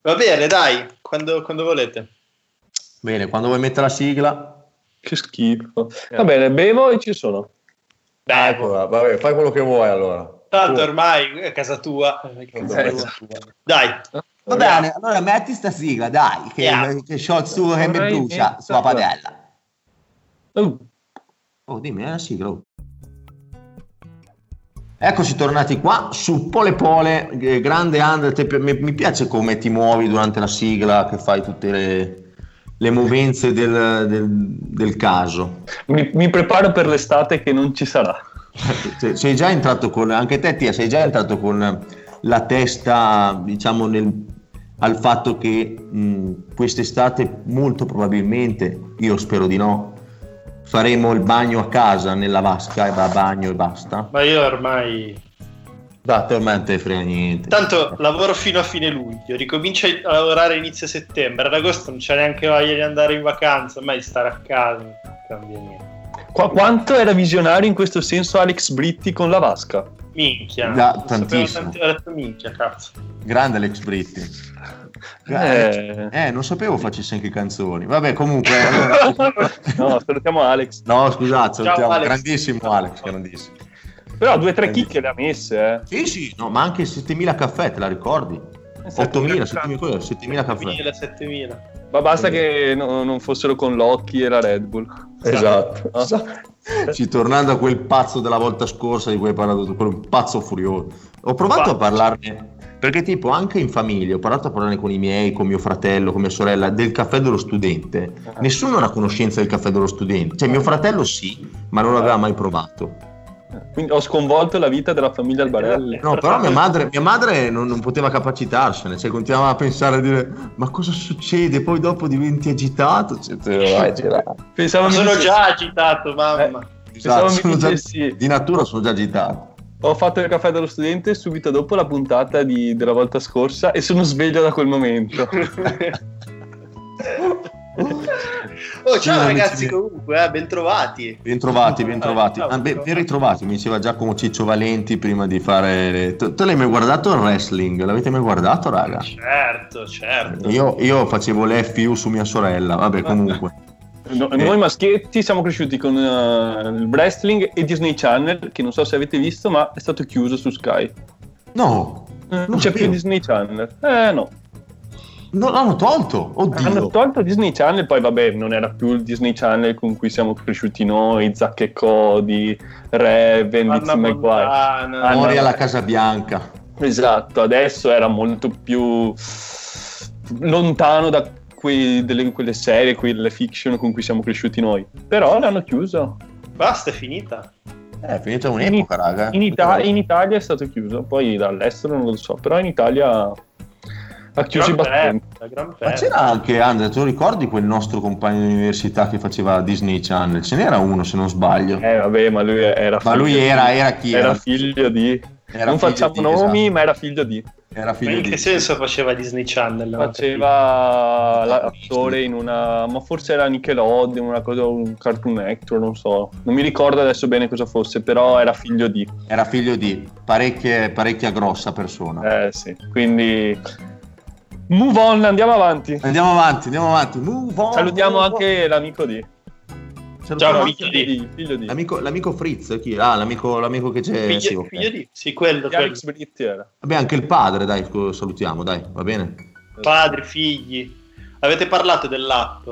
Va bene, dai, quando, quando volete. Bene, quando vuoi mettere la sigla? Che schifo. Va bene, bevo e ci sono. Dai, ecco, vabbè, fai quello che vuoi allora. Tanto ormai è casa tua. Casa tua. Dai. Va bene, allora metti sta sigla, dai, che, yeah. che Scholz su che mi brucia sulla padella. Oh. oh, dimmi, è la sigla. Oh. Eccoci tornati qua su Pole Pole, grande Andre, mi, mi, piace come ti muovi durante la sigla, che fai tutte le, le movenze del, del, del caso. Mi, mi, preparo per l'estate che non ci sarà. sei già entrato con, anche te Tia, sei già entrato con la testa, diciamo, nel, al fatto che mh, quest'estate molto probabilmente, io spero di no, faremo il bagno a casa nella vasca e va a bagno e basta. Ma io ormai... Date, ormai non te frega niente. Tanto lavoro fino a fine luglio, ricomincio a lavorare inizio settembre, ad agosto non c'è neanche voglia di andare in vacanza, ormai stare a casa non cambia niente. Qu- quanto era visionario in questo senso Alex Britti con la vasca? Minchia. Da, tantissimo. Tanti, ho detto minchia, cazzo. Grande Alex Britti. Eh. eh, non sapevo facesse anche canzoni. Vabbè, comunque. Allora... no, salutiamo Alex. No, scusate, salutiamo. Alex. Grandissimo Alex, grandissimo. Però due o tre chicche le ha messe, eh. Sì, sì, no, ma anche 7000 caffè, te la ricordi? 8000, 7000, 7000 caffè. 7000, 7000. Ma basta che no, non fossero con l'occhi e la Red Bull. Esatto. esatto. Sì, tornando a quel pazzo della volta scorsa di cui hai parlato, quel pazzo furioso. Ho provato a parlarne perché tipo anche in famiglia ho parlato a parlare con i miei, con mio fratello, con mia sorella del caffè dello studente. Ah. Nessuno ha conoscenza del caffè dello studente. Cioè mio fratello sì, ma non l'aveva mai provato. Quindi ho sconvolto la vita della famiglia Albarelli. No, però mia madre, mia madre non, non, poteva capacitarsene, cioè continuava a pensare a dire ma cosa succede? Poi dopo diventi agitato. Cioè, vai, Pensavo sono già agitato, mamma. Eh, esatto, già, di natura sono già agitato. Ho fatto il caffè dello studente subito dopo la puntata di, della volta scorsa e sono sveglio da quel momento. Oh, ciao ragazzi, comunque, eh, bentrovati. Bentrovati, bentrovati. Ah, ben, ben ritrovati, mi diceva Giacomo Ciccio Valenti prima di fare... Tu, tu l'hai mai guardato il wrestling? L'avete mai guardato, raga? Certo, certo. Io, io facevo l'FU su mia sorella, vabbè, comunque. No, eh. Noi maschietti siamo cresciuti con uh, il wrestling e Disney Channel, che non so se avete visto, ma è stato chiuso su Sky. No, eh, non c'è più Disney Channel. Eh no. Non l'hanno tolto, oddio. Hanno tolto Disney Channel, poi vabbè, non era più il Disney Channel con cui siamo cresciuti noi, Zack e Cody, Reven, Lizzie McGuire. Mori alla Casa Bianca. Esatto, adesso era molto più lontano da quei, delle, quelle serie, quelle fiction con cui siamo cresciuti noi. Però l'hanno chiuso. Basta, è finita. Eh, è finita un'epoca, in, raga. In, Ita- in, Italia è stato chiuso, poi dall'estero non lo so, però in Italia ha chiuso i battenti. Ma c'era anche, Andrea, tu ricordi quel nostro compagno di università che faceva Disney Channel? Ce n'era uno, se non sbaglio. Eh, vabbè, ma lui era Ma lui era, era chi? Era, era figlio di... Era non figlio facciamo di, nomi, esatto. ma era figlio di... Era figlio ma in che di... senso faceva Disney Channel? Faceva l'attore in una... ma forse era Nickelodeon, una cosa, un Cartoon Network, non so. Non mi ricordo adesso bene cosa fosse, però era figlio di... Era figlio di parecchia grossa persona. Eh sì, quindi... Move on, andiamo avanti. Andiamo avanti, andiamo avanti. Move on. Salutiamo move anche on. l'amico di... Ciao, figlio di. Figlio di. L'amico, l'amico Fritz, chi? Ah, l'amico, l'amico che c'è. Figlio, sì, okay. figlio di. Sì, quello. quello. Vabbè, anche il padre, dai, salutiamo, dai, va bene? Padri, figli. Avete parlato dell'app?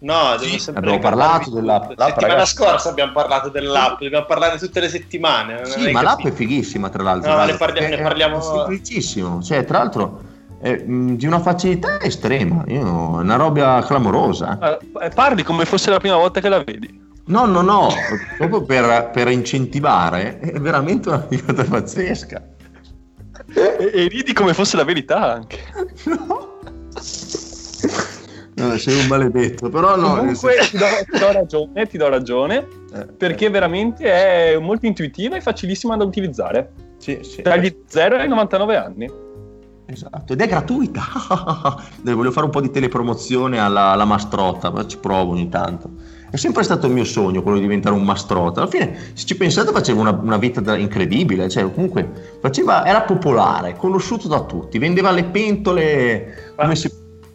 No, sì, abbiamo parlato dell'app. La settimana ragazzi. scorsa abbiamo parlato dell'app, dobbiamo parlare tutte le settimane. Sì, ma l'app è fighissima, tra l'altro. No, ne, parliamo, ne parliamo. È semplicissimo, cioè, tra l'altro è di una facilità estrema, è una roba clamorosa. Eh, parli come fosse la prima volta che la vedi. No, no, no, proprio per, per incentivare, è veramente una figata pazzesca. E, e, ridi come fosse la verità anche. No. no sei un maledetto, però no. Comunque ti do, ti do ragione, ti do ragione, eh, perché eh. veramente è molto intuitiva e facilissima da utilizzare. Sì, sì. Tra gli 0 e i 99 anni. Esatto, ed è gratuita. Voglio fare un po' di telepromozione alla, alla mastrotta, ma ci provo ogni tanto. È sempre stato il mio sogno quello di diventare un mastrota. Alla fine, se ci pensate, faceva una, una vita da, incredibile. Cioè, comunque, faceva, era popolare, conosciuto da tutti. Vendeva le pentole come se,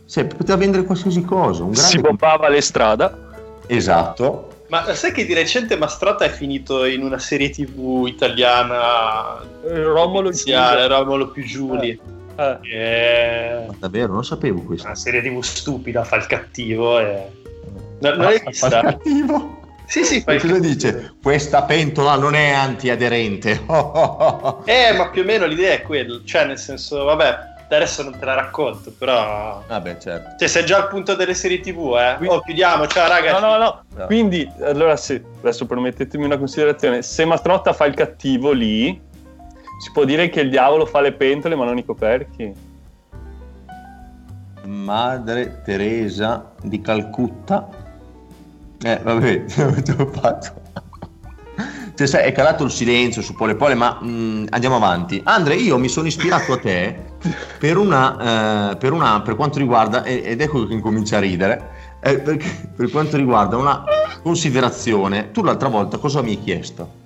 cioè, poteva vendere qualsiasi cosa. Un si pompava le strade. Esatto. Ma sai che di recente Mastrota è finito in una serie tv italiana eh, Romolo, Romolo più Giuli. Eh. Eh. Ma davvero, non sapevo questo. Una serie tv stupida, fa il cattivo e... No, non l'hai vista? Fa il cattivo? Sì, sì, fa cosa dice? Questa pentola non è antiaderente. eh, ma più o meno l'idea è quella. Cioè, nel senso, vabbè, adesso non te la racconto, però. Vabbè, certo. Cioè, sei già al punto delle serie TV, eh? Quindi... Oh, chiudiamo, ciao ragazzi. No, no, no, no. Quindi, allora, se adesso permettetemi una considerazione: se Mastrotta fa il cattivo lì, si può dire che il diavolo fa le pentole, ma non i coperchi. Madre Teresa di Calcutta. Eh, vabbè, ho fatto. Cioè, sai, è calato il silenzio su Pole Pole, ma mh, mm, andiamo avanti. Andre, io mi sono ispirato a te per una, eh, per, una per quanto riguarda, ed ecco che incomincia a ridere, eh, perché, per quanto riguarda una considerazione. Tu l'altra volta cosa mi hai chiesto?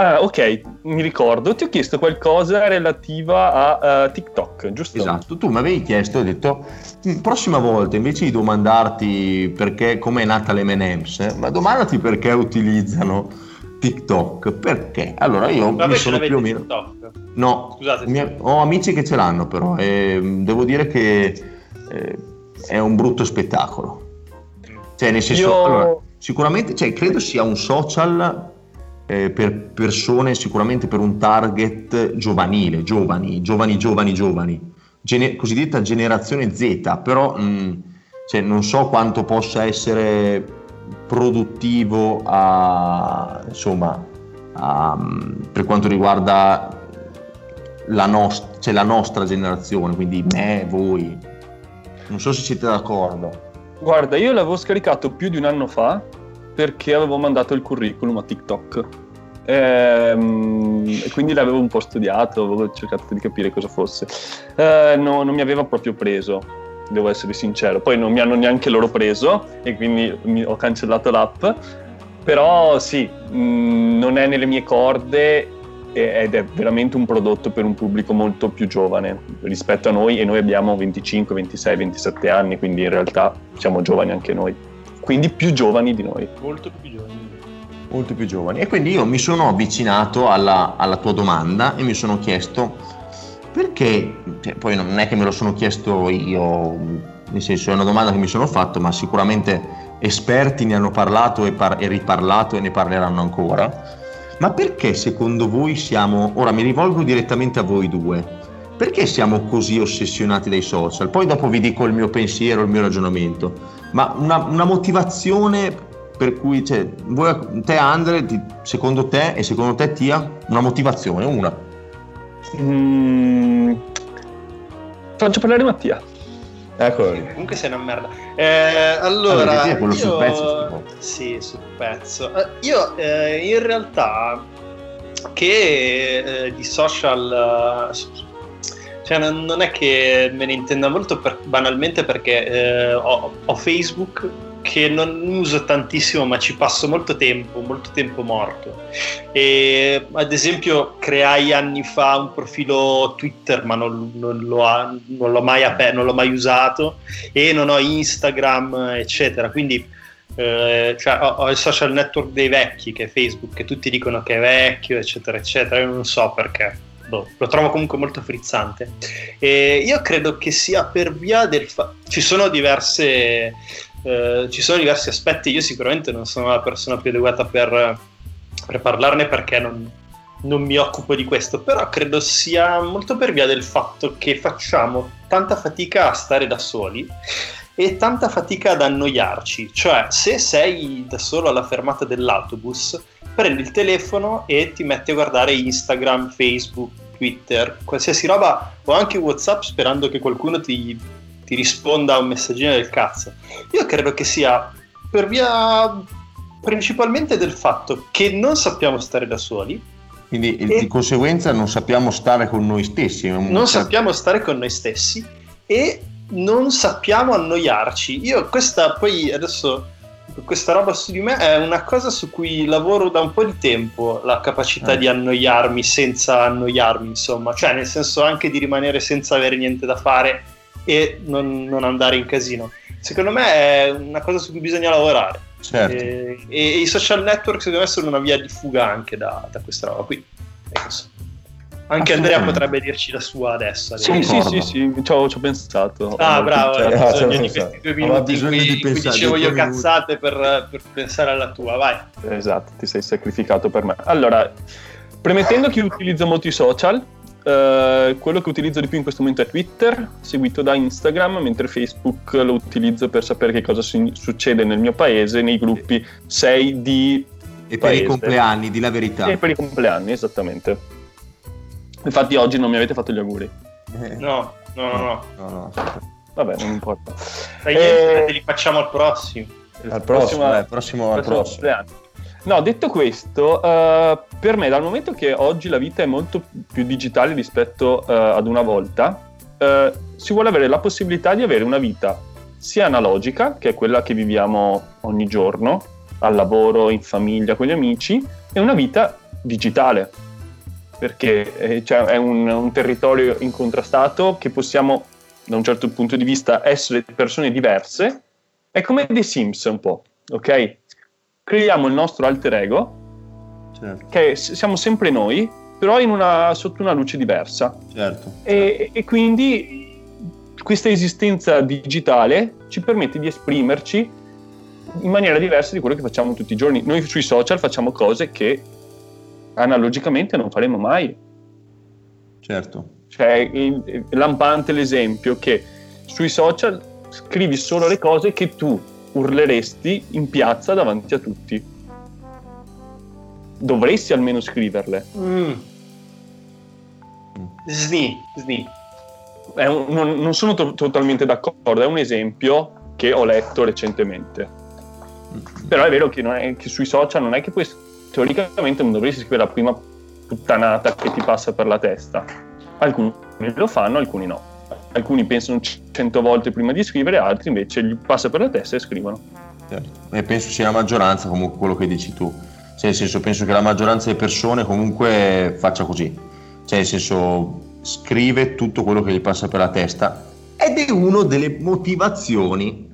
Ah, ok, mi ricordo, ti ho chiesto qualcosa relativa a uh, TikTok, giusto? Esatto, tu mi avevi chiesto, ho detto, mm, prossima volta invece di domandarti perché, come è nata l'M&M's, eh, ma domandati perché utilizzano TikTok, perché? Allora io Vabbè, mi sono più o meno... TikTok. No, Scusate, mi... ho amici che ce l'hanno però e devo dire che eh, è un brutto spettacolo. Cioè, nel senso, io... allora, sicuramente, cioè, credo sia un social eh, per persone, sicuramente per un target giovanile, giovani, giovani, giovani, giovani, Gene- cosiddetta generazione Z, però mh, mm, cioè, non so quanto possa essere produttivo a, insomma, a, mm, per quanto riguarda la, nost- cioè la nostra generazione, quindi me, voi. Non so se siete d'accordo. Guarda, io l'avevo scaricato più di un anno fa perché avevo mandato il curriculum a TikTok. Ehm, e quindi l'avevo un po' studiato, avevo cercato di capire cosa fosse. Eh, no, non mi aveva proprio preso, devo essere sincero. Poi non mi hanno neanche loro preso e quindi ho cancellato l'app. Però sì, mm, non è nelle mie corde ed è veramente un prodotto per un pubblico molto più giovane rispetto a noi e noi abbiamo 25, 26, 27 anni, quindi in realtà siamo giovani anche noi quindi più giovani di noi. Molto più giovani. Molto più giovani. E quindi io mi sono avvicinato alla, alla tua domanda e mi sono chiesto perché, cioè, poi non è che me lo sono chiesto io, nel senso è una domanda che mi sono fatto, ma sicuramente esperti ne hanno parlato e, par- e riparlato e ne parleranno ancora. Ma perché secondo voi siamo, ora mi rivolgo direttamente a voi due, perché siamo così ossessionati dai social? Poi dopo vi dico il mio pensiero, il mio ragionamento ma una, una motivazione per cui, cioè, voi, te Andre, ti, secondo te e secondo te Tia, una motivazione, una. Mm, faccio parlare Mattia. Eccolo lì. Comunque sei una merda. Eh, allora, allora quello io... sul pezzo. Sì, sul pezzo. Uh, io eh, in realtà che eh, di social uh, cioè, non, non, è che me ne intenda molto per, banalmente perché eh, ho, ho, Facebook che non uso tantissimo ma ci passo molto tempo, molto tempo morto. E, ad esempio creai anni fa un profilo Twitter ma non, non, lo ha, non l'ho mai aperto, non l'ho mai usato e non ho Instagram eccetera. Quindi eh, cioè, ho, ho, il social network dei vecchi che è Facebook che tutti dicono che è vecchio eccetera eccetera. Io non so perché boh, lo trovo comunque molto frizzante. E io credo che sia per via del fatto... Ci sono diverse... Eh, ci sono diversi aspetti, io sicuramente non sono la persona più adeguata per, per parlarne perché non, non mi occupo di questo, però credo sia molto per via del fatto che facciamo tanta fatica a stare da soli e tanta fatica ad annoiarci. Cioè, se sei da solo alla fermata dell'autobus, prendi il telefono e ti metti a guardare Instagram, Facebook, Twitter, qualsiasi roba o anche WhatsApp sperando che qualcuno ti, ti risponda a un messaggino del cazzo. Io credo che sia per via principalmente del fatto che non sappiamo stare da soli. Quindi e... di conseguenza non sappiamo stare con noi stessi. Non certo... sappiamo stare con noi stessi e non sappiamo annoiarci. Io questa poi adesso questa roba su di me è una cosa su cui lavoro da un po' di tempo, la capacità eh. di annoiarmi senza annoiarmi, insomma, cioè nel senso anche di rimanere senza avere niente da fare e non, non andare in casino. Secondo me è una cosa su cui bisogna lavorare. Certo. E, e, i social network secondo me sono una via di fuga anche da, da questa roba qui. Anche Andrea potrebbe dirci la sua adesso. Sì, sì, sì, sì, ci ho, pensato. Ah, bravo, ho bisogno di questi due minuti in cui, di cui dicevo io cazzate per, per, pensare alla tua, vai. Esatto, ti sei sacrificato per me. Allora, premettendo che utilizzo molti social, eh, quello che utilizzo di più in questo momento è Twitter, seguito da Instagram, mentre Facebook lo utilizzo per sapere che cosa si, succede nel mio paese, nei gruppi 6 di... E per paese. i compleanni, di la verità. E per i compleanni, esattamente. Infatti oggi non mi avete fatto gli auguri. Eh. No, no, no, no. no, no. Vabbè, non importa. Dai, e... te li facciamo al prossimo. Al prossimo, eh, prossimo, al prossimo. prossimo. No, detto questo, uh, per me dal momento che oggi la vita è molto più digitale rispetto uh, ad una volta, uh, si vuole avere la possibilità di avere una vita sia analogica, che è quella che viviamo ogni giorno, al lavoro, in famiglia, con gli amici, e una vita digitale, perché eh, cioè, è un, un, territorio incontrastato che possiamo, da un certo punto di vista, essere persone diverse. È come dei Sims un po', ok? Creiamo il nostro alter ego, certo. che siamo sempre noi, però una, sotto una luce diversa. Certo. E, e quindi questa esistenza digitale ci permette di esprimerci in maniera diversa di quello che facciamo tutti i giorni. Noi sui social facciamo cose che analogicamente non faremo mai. Certo. Cioè, è lampante l'esempio che sui social scrivi solo le cose che tu urleresti in piazza davanti a tutti. Dovresti almeno scriverle. Mm. Sni, sni. Un, non, non, sono to- totalmente d'accordo, è un esempio che ho letto recentemente. Mm. Però è vero che, è, che sui social non è che puoi teoricamente non dovresti scrivere la prima puttanata che ti passa per la testa. Alcuni lo fanno, alcuni no. Alcuni pensano cento volte prima di scrivere, altri invece gli passa per la testa e scrivono. Certo. E penso sia la maggioranza comunque quello che dici tu. Cioè, nel senso, penso che la maggioranza delle persone comunque faccia così. Cioè, nel senso, scrive tutto quello che gli passa per la testa. Ed è una delle motivazioni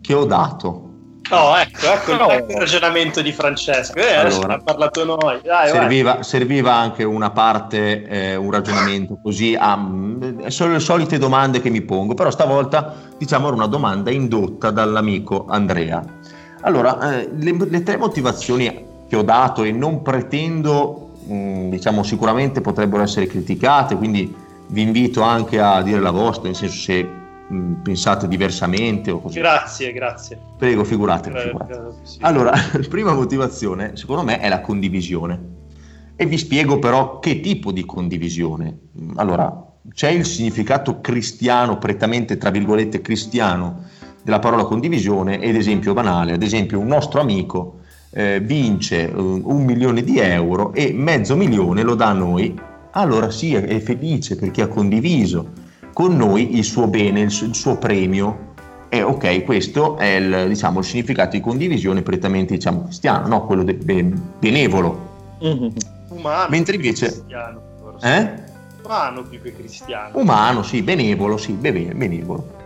che ho dato Oh, ecco, ecco, no. ecco il ragionamento di Francesco. Eh, allora, ha parlato noi. Dai, serviva, serviva, anche una parte, eh, un ragionamento così. Um, sono le solite domande che mi pongo, però stavolta diciamo era una domanda indotta dall'amico Andrea. Allora, eh, le, le, tre motivazioni che ho dato e non pretendo, mh, mm, diciamo, sicuramente potrebbero essere criticate, quindi vi invito anche a dire la vostra, nel senso se Mm, pensate diversamente o così. Grazie, grazie. Prego, figuratevi. figurate. Sì. Allora, la prima motivazione, secondo me, è la condivisione. E vi spiego però che tipo di condivisione. Allora, c'è il significato cristiano, prettamente tra virgolette cristiano, della parola condivisione, ed esempio banale, ad esempio un nostro amico eh, vince un, un milione di euro e mezzo milione lo dà a noi, allora sì, è felice perché ha condiviso con noi il suo bene, il suo, il suo premio. E ok, questo è il, diciamo, il, significato di condivisione prettamente diciamo, cristiano, no? quello de, de, benevolo. Mm-hmm. Umano. Mentre invece... Cristiano, eh? Umano più che cristiano. Umano, sì, benevolo, sì, benevolo.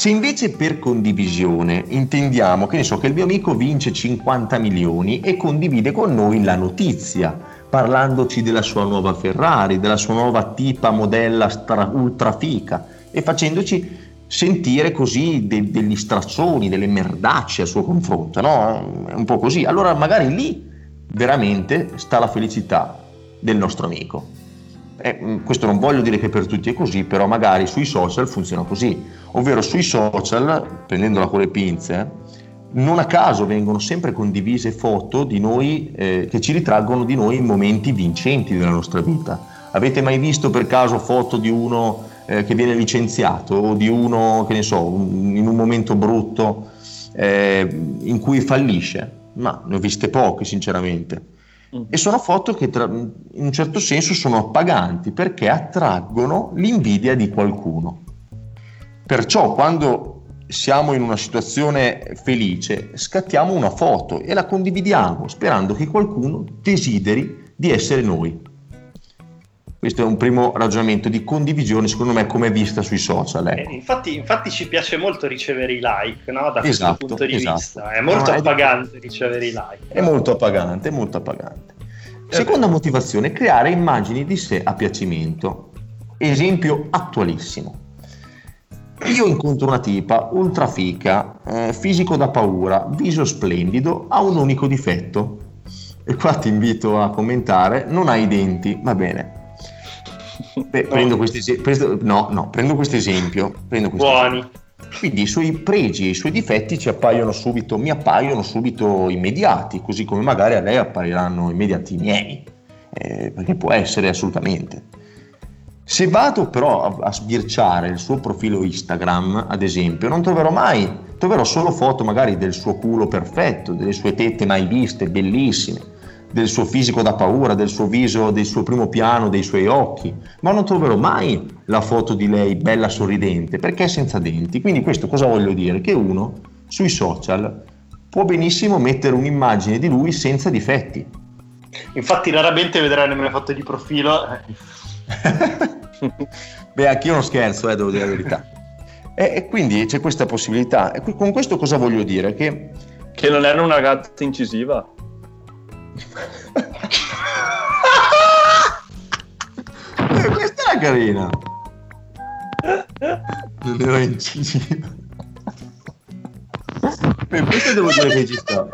Se invece per condivisione intendiamo che, ne so, che il mio amico vince 50 milioni e condivide con noi la notizia, parlandoci della sua nuova Ferrari, della sua nuova tipa modella stra- ultra fica e facendoci sentire così de- degli straccioni, delle merdacce a suo confronto, no? È un po' così. Allora magari lì veramente sta la felicità del nostro amico. Eh, mm, questo non voglio dire che per tutti è così, però magari sui social funziona così, ovvero sui social, prendendola con le pinze, non a caso vengono sempre condivise foto di noi eh, che ci ritraggono di noi in momenti vincenti della nostra vita. Avete mai visto per caso foto di uno eh, che viene licenziato o di uno, che ne so, un, in un momento brutto eh, in cui fallisce? Ma ne ho viste poche, sinceramente. Mm. E sono foto che tra, in un certo senso sono appaganti perché attraggono l'invidia di qualcuno. Perciò quando siamo in una situazione felice, scattiamo una foto e la condividiamo sperando che qualcuno desideri di essere noi. Questo è un primo ragionamento di condivisione, secondo me, come è vista sui social. Ecco. Eh, infatti, infatti, ci piace molto ricevere i like, no? Da esatto, questo punto di esatto. vista. È molto no, appagante è... ricevere i like. È molto appagante, è molto appagante. Seconda motivazione, creare immagini di sé a piacimento. Esempio attualissimo. Io incontro una tipa ultra fica, eh, fisico da paura, viso splendido, ha un unico difetto. E qua ti invito a commentare, non ha i denti, va bene. Beh, prendo, questo, no, no, prendo questo esempio. Prendo questo Buoni. Esempio. Quindi i suoi pregi e i suoi difetti ci appaiono subito, mi appaiono subito immediati, così come magari a lei appariranno immediati i miei, eh, perché può essere assolutamente. Se vado però a, a sbirciare il suo profilo Instagram, ad esempio, non troverò mai, troverò solo foto magari del suo culo perfetto, delle sue tette mai viste, bellissime, del suo fisico da paura, del suo viso, del suo primo piano, dei suoi occhi, ma non troverò mai la foto di lei bella sorridente perché è senza denti. Quindi questo cosa voglio dire? Che uno sui social può benissimo mettere un'immagine di lui senza difetti. Infatti raramente vedrai le mie foto di profilo. Beh, anch'io non scherzo, eh, devo dire la verità. E, e, quindi c'è questa possibilità. E con questo cosa voglio dire? Che, che non era una gatta incisiva. eh, questa era carina. Non era incisiva. Beh, questo devo dire che ci sta.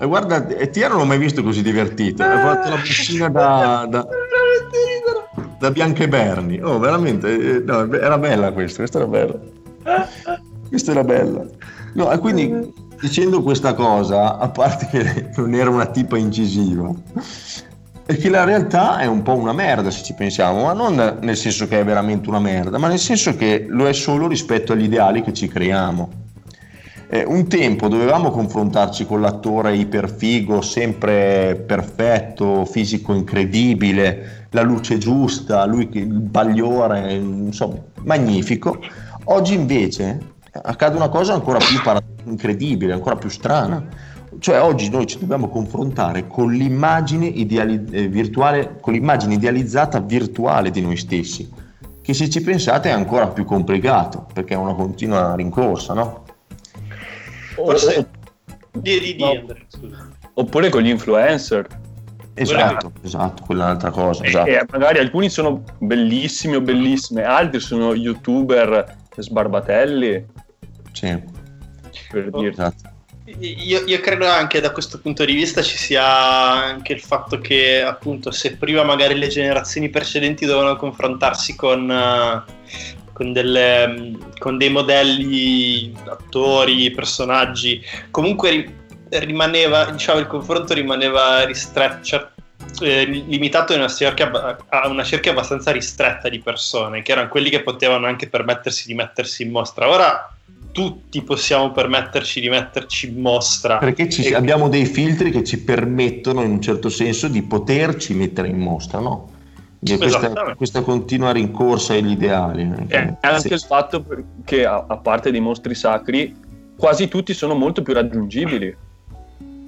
Eh, guarda, Tia non l'ho mai visto così divertito. Ha fatto la piscina da, da, da Bianca e Berni. Oh, veramente, eh, no, era bella questa, questa era bella. Questa era bella. No, quindi dicendo questa cosa, a parte che non era una tipa incisiva, è che la realtà è un po' una merda se ci pensiamo, ma non nel senso che è veramente una merda, ma nel senso che lo è solo rispetto agli ideali che ci creiamo. Eh, un tempo dovevamo confrontarci con l'attore iperfigo, sempre perfetto, fisico incredibile, la luce giusta, lui il bagliore, insomma, magnifico. Oggi invece accade una cosa ancora più paradossale incredibile, ancora più strana. Cioè oggi noi ci dobbiamo confrontare con l'immagine, ideali- eh, virtuale, con l'immagine idealizzata virtuale di noi stessi, che se ci pensate è ancora più complicato, perché è una continua rincorsa, no? Forse... Di, di, di, no. Oppure con gli influencer. Esatto, esatto, quella è un'altra cosa. Esatto. E, magari alcuni sono bellissimi o bellissime, altri sono youtuber sbarbatelli. Sì per oh. dirti. Io, io, credo anche da questo punto di vista ci sia anche il fatto che appunto se prima magari le generazioni precedenti dovevano confrontarsi con, uh, con, delle, con dei modelli, attori, personaggi, comunque rimaneva, diciamo il confronto rimaneva ristretto, cioè, eh, limitato una cerchia, a una cerchia abbastanza ristretta di persone, che erano quelli che potevano anche permettersi di mettersi in mostra. Ora tutti possiamo permetterci di metterci in mostra. Perché ci, e... abbiamo dei filtri che ci permettono in un certo senso di poterci mettere in mostra, no? Questa, questa, continua rincorsa agli ideali. È eh, anche sì. il fatto che, a, a, parte dei mostri sacri, quasi tutti sono molto più raggiungibili.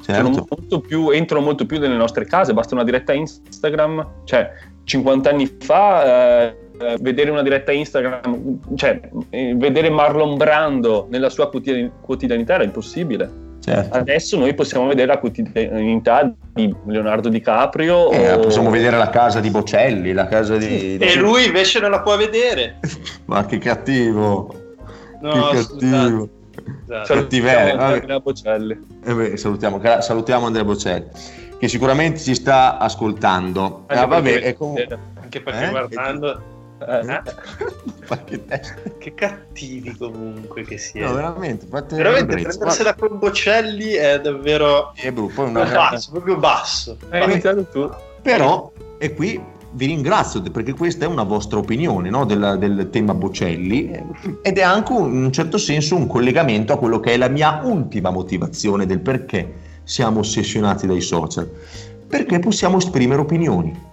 Certo. Molto più, entrano molto più nelle nostre case, basta una diretta Instagram. Cioè, 50 anni fa eh, eh, vedere una diretta Instagram, cioè eh, vedere Marlon Brando nella sua quotidianità era impossibile. Certo. Adesso noi possiamo vedere la quotidianità di Leonardo DiCaprio. Eh, o... Possiamo vedere la casa di Bocelli, la casa di... E lui invece non la può vedere. Ma che cattivo! No, che cattivo! Esatto. Cattiveria. Andrea Bocelli. Eh beh, salutiamo, salutiamo Andrea Bocelli, che sicuramente ci sta ascoltando. Anche, ah, vabbè, perché, com... anche perché eh? guardando eh? che cattivi comunque che siete. No, veramente. Veramente prendersela con Bocelli è davvero è brutto, una... basso, proprio basso. Hai iniziato tu. Però, e qui vi ringrazio perché questa è una vostra opinione no? del, del, tema Bocelli ed è anche un, in un certo senso un collegamento a quello che è la mia ultima motivazione del perché siamo ossessionati dai social. Perché possiamo esprimere opinioni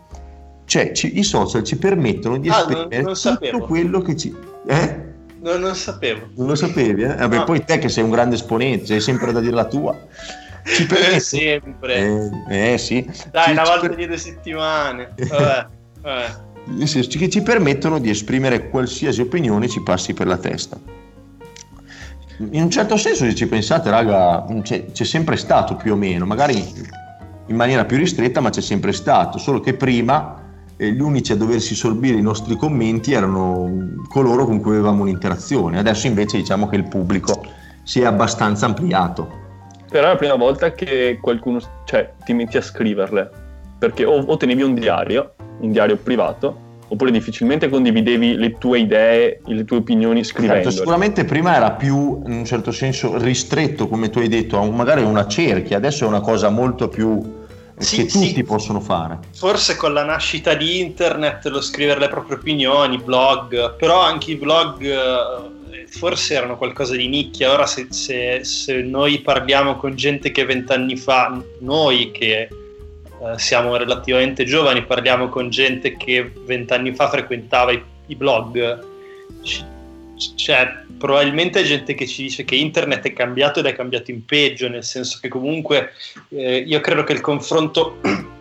cioè ci, i social ci permettono di ah, esprimere non, non tutto quello che ci... Eh? No, non sapevo. Non lo sapevi, eh? Vabbè, no. poi te che sei un grande esponente, hai sempre da dire la tua. Ci permette... sempre. Eh, eh, sì. Dai, ci, una volta per... di due settimane. Vabbè, vabbè. Che ci permettono di esprimere qualsiasi opinione ci passi per la testa. In un certo senso, se ci pensate, raga, c'è, c'è sempre stato più o meno, magari in maniera più ristretta, ma c'è sempre stato, solo che prima eh, gli unici a doversi sorbire i nostri commenti erano coloro con cui avevamo un'interazione. Adesso invece diciamo che il pubblico si è abbastanza ampliato. Però è la prima volta che qualcuno cioè, ti metti a scriverle, perché o, o tenevi un diario, un diario privato, oppure difficilmente condividevi le tue idee, le tue opinioni scrivendo. Certo, sicuramente prima era più in un certo senso ristretto, come tu hai detto, a magari una cerchia, adesso è una cosa molto più sì, che tutti sì. possono fare. Forse con la nascita di internet, lo scrivere le proprie opinioni, blog, però anche i blog eh, forse erano qualcosa di nicchia. Ora se, se, se noi parliamo con gente che vent'anni fa, noi che eh, siamo relativamente giovani, parliamo con gente che vent'anni fa frequentava i, i blog, c- c'è probabilmente gente che ci dice che internet è cambiato ed è cambiato in peggio, nel senso che comunque eh, io credo che il confronto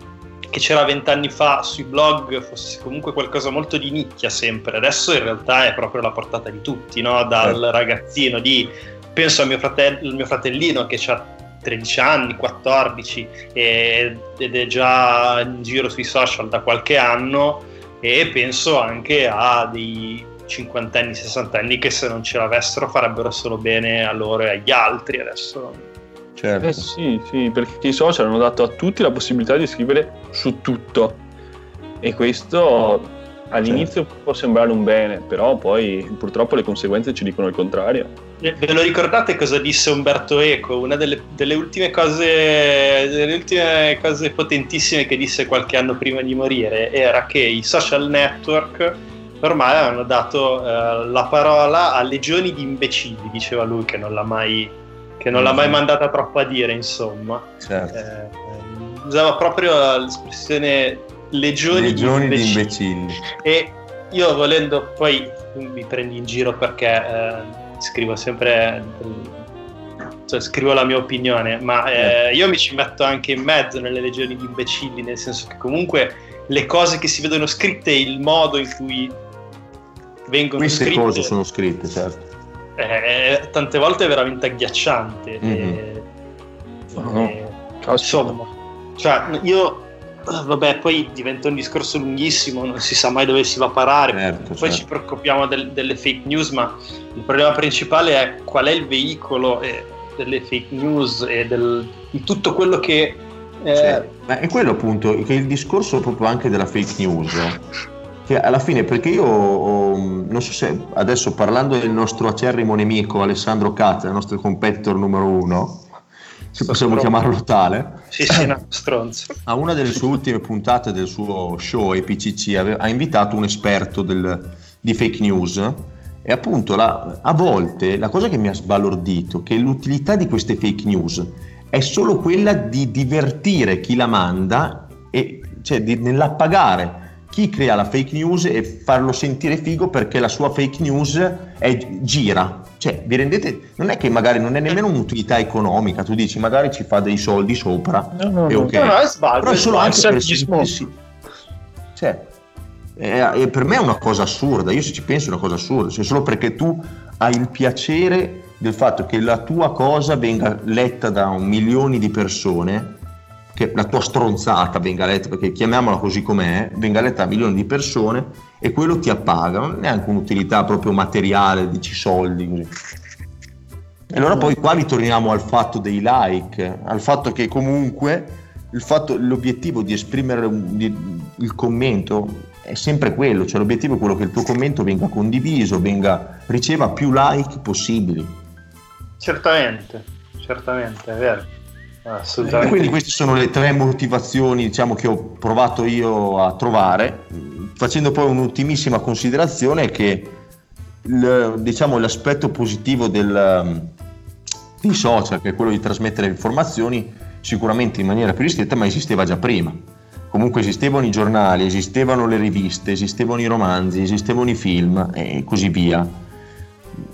che c'era vent'anni fa sui blog fosse comunque qualcosa molto di nicchia sempre, adesso in realtà è proprio la portata di tutti, no? dal certo. ragazzino di, penso al mio, fratello, mio fratellino che ha 13 anni, 14 ed è già in giro sui social da qualche anno e penso anche a dei 50 anni, 60 anni che se non ce l'avessero farebbero solo bene a loro e agli altri adesso. Certo. Eh sì, sì, perché i social hanno dato a tutti la possibilità di scrivere su tutto e questo all'inizio certo. può sembrare un bene, però poi purtroppo le conseguenze ci dicono il contrario. Ve lo ricordate cosa disse Umberto Eco? Una delle, delle, ultime cose, delle ultime cose potentissime che disse qualche anno prima di morire era che i social network ormai hanno dato eh, la parola a legioni di imbecilli, diceva lui che non l'ha mai, non l'ha mai mm. mandata troppo a dire, insomma. Certo. Eh, usava proprio l'espressione legioni, legioni di, imbecilli. di, imbecilli. E io volendo, poi mi prendi in giro perché... Eh, scrivo sempre cioè, scrivo la mia opinione, ma eh, io mi ci metto anche in mezzo nelle legioni di imbecilli, nel senso che comunque le cose che si vedono scritte, il modo in cui vengono Queste scritte... Queste cose sono scritte, certo. Eh, tante volte è veramente agghiacciante. Mm-hmm. E, no. e, insomma, cioè, io vabbè, poi diventa un discorso lunghissimo, non si sa mai dove si va a parare. Certo, poi certo. ci preoccupiamo del, delle fake news, ma il problema principale è qual è il veicolo eh, delle fake news e del, di tutto quello che. Eh... Cioè, è quello appunto, che il discorso proprio anche della fake news. Che alla fine, perché io ho, non so se adesso parlando del nostro acerrimo nemico Alessandro Cazza, il nostro competitor numero uno, se possiamo stronzo. chiamarlo tale. Sì, sì, no, stronzo. A una delle sue ultime puntate del suo show EPCC ha invitato un esperto del, di fake news e appunto la, a volte la cosa che mi ha sbalordito è che l'utilità di queste fake news è solo quella di divertire chi la manda e cioè di, nell'appagare chi crea la fake news e farlo sentire figo perché la sua fake news è, gira cioè, vi rendete? Non è che magari non è nemmeno un'utilità economica, tu dici magari ci fa dei soldi sopra no, no, e ok. No, no, è sbaglio, Però è solo anche per sentirsi. Cioè, è, è, per me è una cosa assurda, io se ci penso è una cosa assurda, cioè solo perché tu hai il piacere del fatto che la tua cosa venga letta da un milioni di persone, che la tua stronzata venga letta, perché chiamiamola così com'è, venga letta da milioni di persone e quello ti appaga, non è neanche un'utilità proprio materiale, dici soldi. E allora poi qua ritorniamo al fatto dei like, al fatto che comunque fatto, l'obiettivo di esprimere un, di, il commento è sempre quello, cioè l'obiettivo è quello che il tuo commento venga condiviso, venga, riceva più like possibili. Certamente, certamente, è vero. Assolutamente. Quindi queste sono le tre motivazioni diciamo, che ho provato io a trovare facendo poi un'ultimissima considerazione che il, diciamo, l'aspetto positivo del, um, dei social, che è quello di trasmettere informazioni, sicuramente in maniera più ristretta, ma esisteva già prima. Comunque esistevano i giornali, esistevano le riviste, esistevano i romanzi, esistevano i film e così via.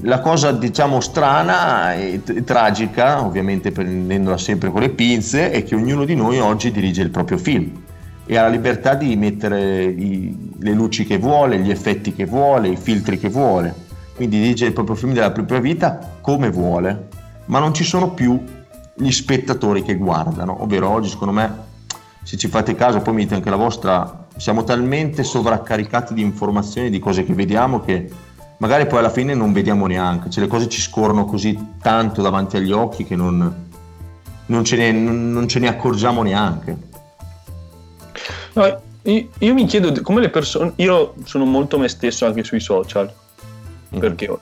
La cosa diciamo strana e, e, tragica, ovviamente prendendola sempre con le pinze, è che ognuno di noi oggi dirige il proprio film e ha la libertà di mettere i, le luci che vuole, gli effetti che vuole, i filtri che vuole. Quindi dirige il proprio film della propria vita come vuole, ma non ci sono più gli spettatori che guardano, ovvero oggi secondo me, se ci fate caso, poi mi dite anche la vostra, siamo talmente sovraccaricati di informazioni, di cose che vediamo che magari poi alla fine non vediamo neanche, cioè le cose ci scorrono così tanto davanti agli occhi che non, non, ce, ne, non ce ne accorgiamo neanche. No, io, io, mi chiedo come le persone. Io sono molto me stesso anche sui social mm. perché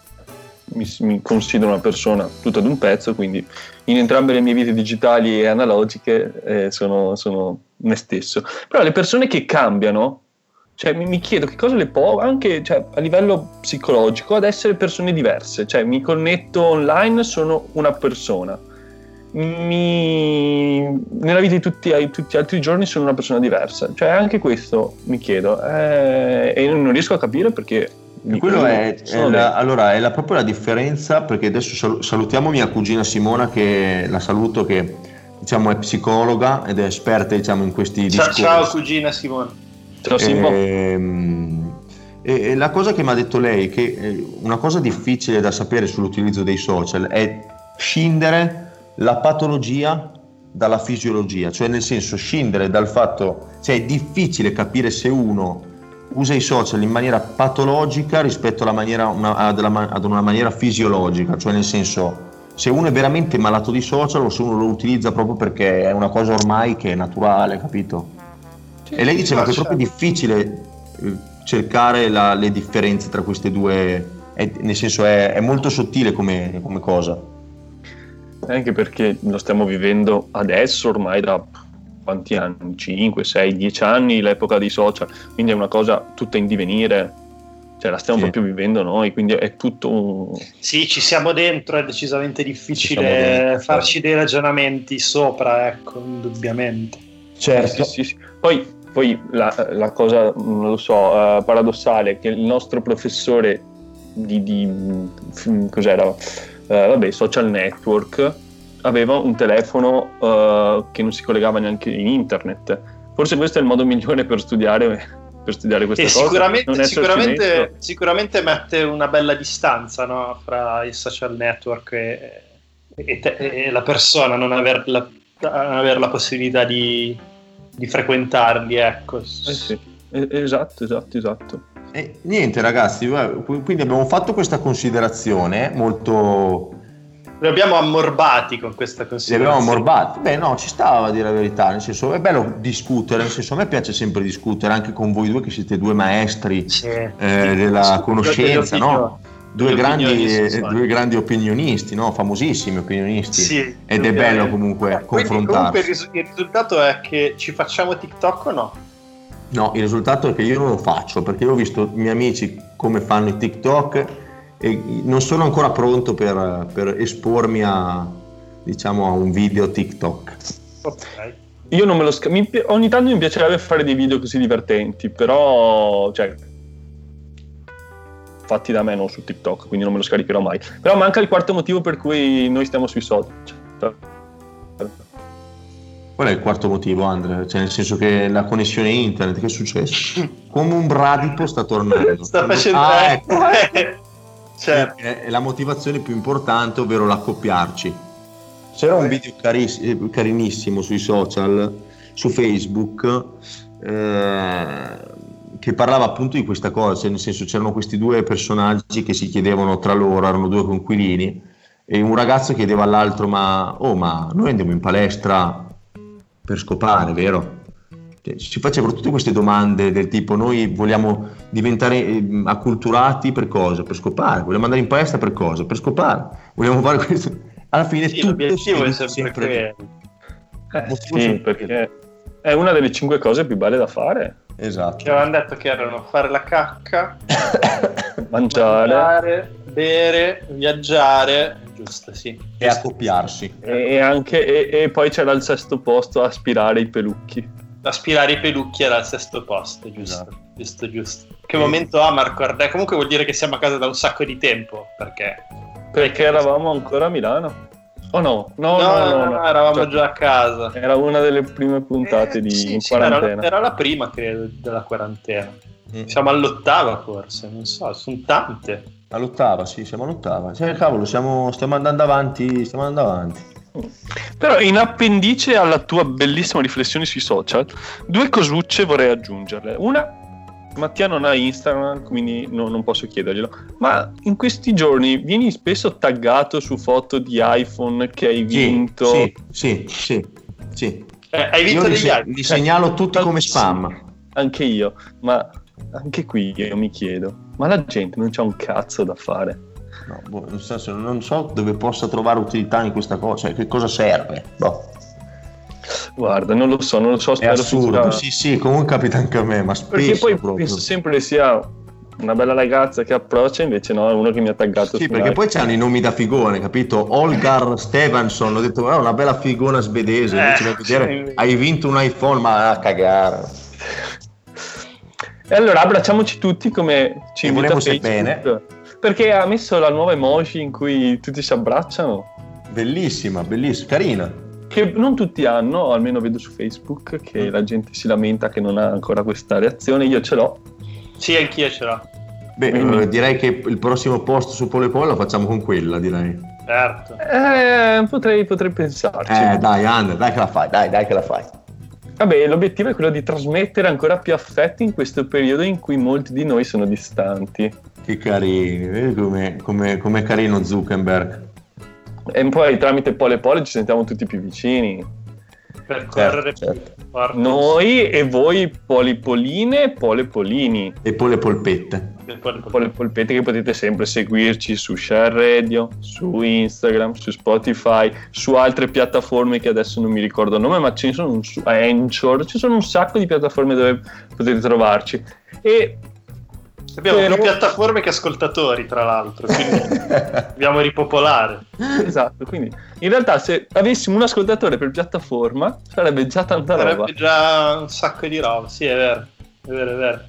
mi, mi, considero una persona tutta ad un pezzo, quindi in entrambe le mie vite digitali e analogiche eh, sono, sono, me stesso. Però le persone che cambiano, cioè mi, mi chiedo che cosa le può, anche cioè, a livello psicologico, ad essere persone diverse. Cioè mi connetto online, sono una persona mi... nella vita di tutti, tutti, gli altri giorni sono una persona diversa. Cioè, anche questo mi chiedo. Eh, e non riesco a capire perché. Quello è, è la, allora, è la, proprio la differenza, perché adesso salutiamo mia cugina Simona, che la saluto, che diciamo è psicologa ed è esperta diciamo, in questi ciao, discorsi. Ciao cugina Simona. Ciao Simona. Ehm, e, la cosa che mi ha detto lei, che eh, una cosa difficile da sapere sull'utilizzo dei social è scindere la patologia dalla fisiologia, cioè nel senso scindere dal fatto, cioè è difficile capire se uno usa i social in maniera patologica rispetto maniera, una, ad, una, ad una maniera fisiologica, cioè nel senso se uno è veramente malato di social o se uno lo utilizza proprio perché è una cosa ormai che è naturale, capito? E lei diceva che è proprio difficile eh, cercare la, le differenze tra queste due, è, nel senso è, è molto sottile come, come cosa anche perché lo stiamo vivendo adesso ormai da quanti anni? 5, 6, 10 anni l'epoca dei social, quindi è una cosa tutta in divenire, cioè la stiamo sì. proprio vivendo noi, quindi è tutto un... Sì, ci siamo dentro, è decisamente difficile farci dei ragionamenti sopra, ecco, indubbiamente. Certo. Sì, sì, sì. Poi, poi la, la, cosa, non lo so, uh, paradossale, che il nostro professore di, di cos'era? eh, vabbè, social network, aveva un telefono eh, che non si collegava neanche in internet. Forse questo è il modo migliore per studiare, per studiare questa e cosa. Sicuramente, sicuramente, sicuramente, mette una bella distanza no, fra il social network e, e, te, e la persona, non aver la, aver la possibilità di, di, frequentarli. Ecco. Eh sì, esatto, esatto, esatto. E niente ragazzi, quindi abbiamo fatto questa considerazione molto... Li abbiamo ammorbati con questa considerazione. Li abbiamo ammorbati. Beh no, ci stava a dire la verità, nel senso è bello discutere, nel senso a me piace sempre discutere anche con voi due che siete due maestri sì. eh, della conoscenza, no? Due grandi, eh, due grandi, opinionisti, no? famosissimi opinionisti. Sì, Ed è bello comunque eh, confrontarsi. Comunque il risultato è che ci facciamo TikTok o no? No, il risultato è che io non lo faccio perché io ho visto i miei amici come fanno i TikTok e non sono ancora pronto per, per espormi a, diciamo, a un video TikTok. Ok. Io non me lo sc- mi, ogni tanto mi piacerebbe fare dei video così divertenti, però cioè, fatti da me, non su TikTok, quindi non me lo scaricherò mai. Però manca il quarto motivo per cui noi stiamo sui social. Qual è il quarto motivo, Andre? Cioè, nel senso che la connessione internet, che è successo? Come un bradipo sta tornando. sta facendo... Ah, ecco. certo. È la motivazione più importante, ovvero l'accoppiarci. C'era un video cariss- carinissimo sui social, su Facebook, eh, che parlava appunto di questa cosa, cioè nel senso c'erano questi due personaggi che si chiedevano tra loro, erano due conquilini, e un ragazzo chiedeva all'altro ma, oh ma noi andiamo in palestra per scopare, vero? Cioè, ci facevano tutte queste domande del tipo noi vogliamo diventare eh, acculturati per cosa? Per scopare, vogliamo andare in palestra per cosa? Per scopare, vogliamo fare questo. Alla fine sì, l'obiettivo è sempre, sempre eh, sì, perché è una delle cinque cose più belle da fare. Esatto. Che avevano detto che erano fare la cacca, mangiare, mangiare, bere, viaggiare giusto, sì. E accoppiarsi. E, anche, e, e, poi c'era al sesto posto aspirare i pelucchi. Aspirare i pelucchi era al sesto posto, giusto. Esatto. Giusto, giusto. Che momento ha Marco Ardè? Comunque vuol dire che siamo a casa da un sacco di tempo, perché? Perché eravamo ancora a Milano. Oh no, no, no, no, no, no eravamo cioè, già a casa. Era una delle prime puntate eh, di sì, sì, quarantena. Era, era, la prima, credo, della quarantena. Mm. Siamo all'ottava forse, non so, sono tante. All'ottava, sì, siamo all'ottava. Cioè, cavolo, siamo, stiamo andando avanti, stiamo andando avanti. Però in appendice alla tua bellissima riflessione sui social, due cosucce vorrei aggiungerle. Una Mattia non ha Instagram, quindi no, non posso chiederglielo. Ma in questi giorni vieni spesso taggato su foto di iPhone che hai vinto? Sì, sì, sì. sì. Eh, hai vinto io degli li, li segnalo tutti come spam. Anche io, ma anche qui io mi chiedo, ma la gente non c'ha un cazzo da fare? No, boh, nel senso, non so dove possa trovare utilità in questa cosa, cioè che cosa serve. Boh. Guarda, non lo so, non lo so. È assurdo, sì, sì, comunque capita anche a me, ma spesso Perché poi proprio. penso sempre sia una bella ragazza che approccia, invece no, è uno che mi ha taggato. Sì, perché poi c'hanno i nomi da figone, capito? Olgar Stevenson, ho detto, è una bella figona svedese, invece eh, vedere, sì. hai vinto un iPhone, ma a cagare. E allora abbracciamoci tutti come ci invita Facebook. bene. Perché ha messo la nuova emoji in cui tutti si abbracciano. Bellissima, bellissima, carina che non tutti hanno, almeno vedo su Facebook che la gente si lamenta che non ha ancora questa reazione, io ce l'ho. Sì, anch'io ce l'ho. Beh, Quindi... Eh, direi che il prossimo post su Pole Pole lo facciamo con quella, direi. Certo. Eh, potrei, potrei pensarci. Eh, dai, Ander, dai che la fai, dai, dai che la fai. Vabbè, l'obiettivo è quello di trasmettere ancora più affetti in questo periodo in cui molti di noi sono distanti. Che carini, vedi come, come, come carino Zuckerberg. E poi tramite Pole Pole ci sentiamo tutti più vicini. Per correre certo, certo. Noi e voi polipoline, pole polini. E pole polpette. Pole polpette che potete sempre seguirci su Share Radio, su Instagram, su Spotify, su altre piattaforme che adesso non mi ricordo il nome, ma ce ne sono un, su Anchor, ci sono un sacco di piattaforme dove potete trovarci. E Abbiamo Però... più piattaforme che ascoltatori, tra l'altro, quindi dobbiamo ripopolare. Esatto, quindi in realtà se avessimo un ascoltatore per piattaforma sarebbe già tanta sarebbe roba. Sarebbe già un sacco di roba, sì è vero, è vero, è vero.